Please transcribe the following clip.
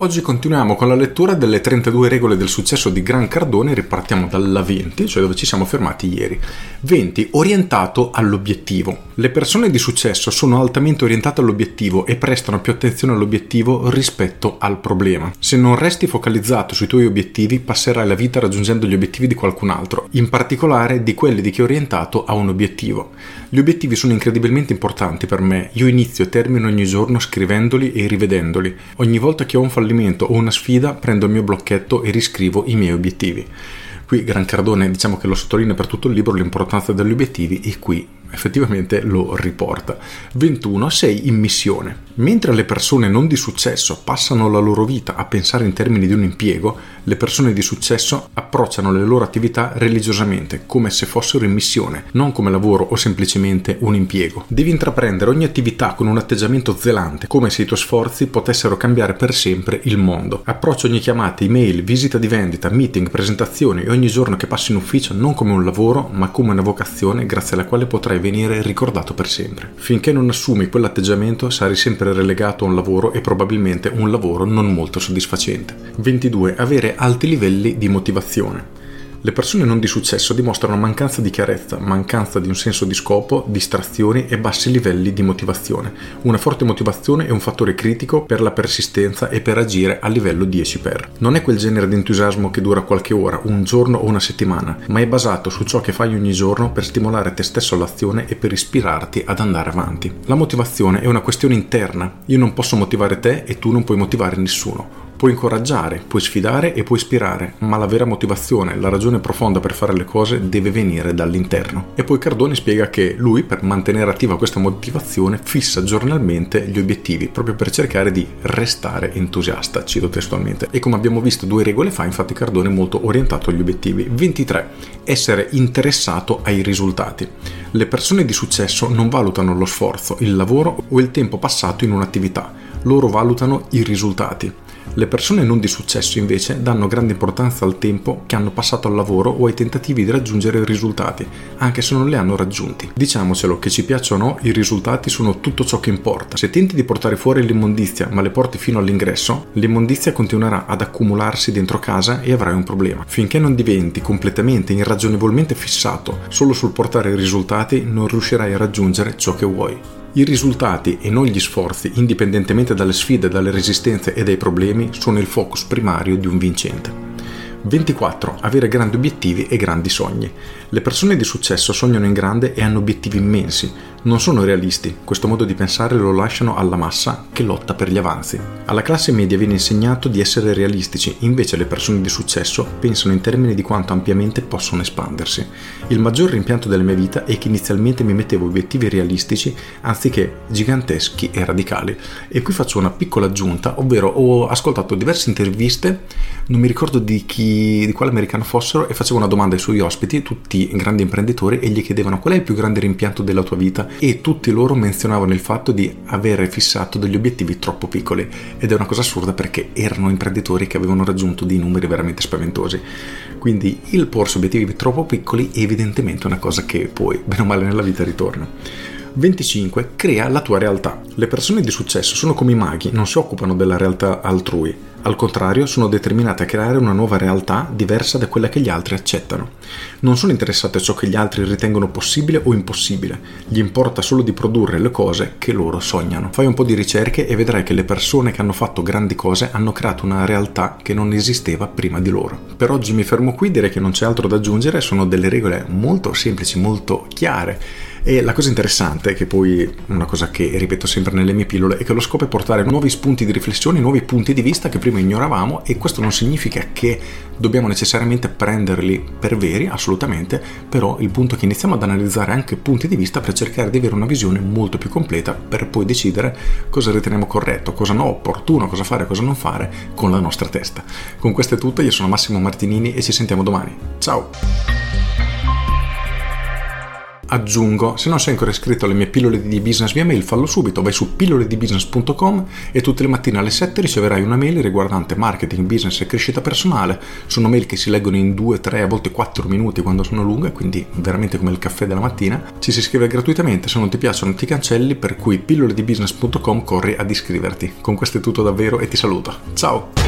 Oggi continuiamo con la lettura delle 32 regole del successo di Gran Cardone, ripartiamo dalla 20, cioè dove ci siamo fermati ieri. 20. Orientato all'obiettivo. Le persone di successo sono altamente orientate all'obiettivo e prestano più attenzione all'obiettivo rispetto al problema. Se non resti focalizzato sui tuoi obiettivi, passerai la vita raggiungendo gli obiettivi di qualcun altro, in particolare di quelli di chi è orientato a un obiettivo. Gli obiettivi sono incredibilmente importanti per me, io inizio e termino ogni giorno scrivendoli e rivedendoli. Ogni volta che ho un fallimento fallimento o una sfida, prendo il mio blocchetto e riscrivo i miei obiettivi. Qui Gran Cardone diciamo che lo sottolinea per tutto il libro l'importanza degli obiettivi e qui effettivamente lo riporta. 21. Sei in missione. Mentre le persone non di successo passano la loro vita a pensare in termini di un impiego, le persone di successo approcciano le loro attività religiosamente, come se fossero in missione, non come lavoro o semplicemente un impiego. Devi intraprendere ogni attività con un atteggiamento zelante, come se i tuoi sforzi potessero cambiare per sempre il mondo. Approccia ogni chiamata, email, visita di vendita, meeting, presentazioni e ogni giorno che passi in ufficio non come un lavoro, ma come una vocazione grazie alla quale potrai venire ricordato per sempre. Finché non assumi quell'atteggiamento sarai sempre relegato a un lavoro e probabilmente un lavoro non molto soddisfacente. 22. Avere alti livelli di motivazione. Le persone non di successo dimostrano mancanza di chiarezza, mancanza di un senso di scopo, distrazioni e bassi livelli di motivazione. Una forte motivazione è un fattore critico per la persistenza e per agire a livello 10 per. Non è quel genere di entusiasmo che dura qualche ora, un giorno o una settimana, ma è basato su ciò che fai ogni giorno per stimolare te stesso all'azione e per ispirarti ad andare avanti. La motivazione è una questione interna. Io non posso motivare te e tu non puoi motivare nessuno. Puoi incoraggiare, puoi sfidare e puoi ispirare, ma la vera motivazione, la ragione profonda per fare le cose deve venire dall'interno. E poi Cardone spiega che lui, per mantenere attiva questa motivazione, fissa giornalmente gli obiettivi, proprio per cercare di restare entusiasta, cito testualmente. E come abbiamo visto due regole fa, infatti Cardone è molto orientato agli obiettivi. 23. Essere interessato ai risultati. Le persone di successo non valutano lo sforzo, il lavoro o il tempo passato in un'attività, loro valutano i risultati. Le persone non di successo invece danno grande importanza al tempo che hanno passato al lavoro o ai tentativi di raggiungere risultati, anche se non li hanno raggiunti. Diciamocelo che ci piacciono o no, i risultati sono tutto ciò che importa. Se tenti di portare fuori l'immondizia ma le porti fino all'ingresso, l'immondizia continuerà ad accumularsi dentro casa e avrai un problema. Finché non diventi completamente irragionevolmente fissato solo sul portare i risultati, non riuscirai a raggiungere ciò che vuoi. I risultati e non gli sforzi, indipendentemente dalle sfide, dalle resistenze e dai problemi, sono il focus primario di un vincente. 24. Avere grandi obiettivi e grandi sogni. Le persone di successo sognano in grande e hanno obiettivi immensi. Non sono realisti, questo modo di pensare lo lasciano alla massa che lotta per gli avanzi. Alla classe media viene insegnato di essere realistici, invece le persone di successo pensano in termini di quanto ampiamente possono espandersi. Il maggior rimpianto della mia vita è che inizialmente mi mettevo obiettivi realistici anziché giganteschi e radicali. E qui faccio una piccola aggiunta, ovvero ho ascoltato diverse interviste, non mi ricordo di chi di, quale americano fossero e facevo una domanda ai suoi ospiti, tutti grandi imprenditori, e gli chiedevano qual è il più grande rimpianto della tua vita e tutti loro menzionavano il fatto di avere fissato degli obiettivi troppo piccoli ed è una cosa assurda perché erano imprenditori che avevano raggiunto dei numeri veramente spaventosi. Quindi il porsi obiettivi troppo piccoli è evidentemente una cosa che poi, bene o male nella vita, ritorna. 25. Crea la tua realtà. Le persone di successo sono come i maghi, non si occupano della realtà altrui al contrario, sono determinate a creare una nuova realtà diversa da quella che gli altri accettano. Non sono interessate a ciò che gli altri ritengono possibile o impossibile, gli importa solo di produrre le cose che loro sognano. Fai un po' di ricerche e vedrai che le persone che hanno fatto grandi cose hanno creato una realtà che non esisteva prima di loro. Per oggi mi fermo qui, direi che non c'è altro da aggiungere, sono delle regole molto semplici, molto chiare e la cosa interessante, che poi una cosa che ripeto sempre nelle mie pillole, è che lo scopo è portare nuovi spunti di riflessione, nuovi punti di vista che prima ignoravamo e questo non significa che dobbiamo necessariamente prenderli per veri, assolutamente, però il punto è che iniziamo ad analizzare anche punti di vista per cercare di avere una visione molto più completa per poi decidere cosa riteniamo corretto, cosa no, opportuno, cosa fare, cosa non fare con la nostra testa. Con questo è tutto, io sono Massimo Martinini e ci sentiamo domani. Ciao! Aggiungo, se non sei ancora iscritto alle mie pillole di business via mail, fallo subito, vai su pilloledibusiness.com e tutte le mattine alle 7 riceverai una mail riguardante marketing, business e crescita personale. Sono mail che si leggono in 2, 3, a volte 4 minuti quando sono lunghe, quindi veramente come il caffè della mattina. Ci si iscrive gratuitamente, se non ti piacciono ti cancelli, per cui pilloledibusiness.com corri ad iscriverti. Con questo è tutto davvero e ti saluto. Ciao!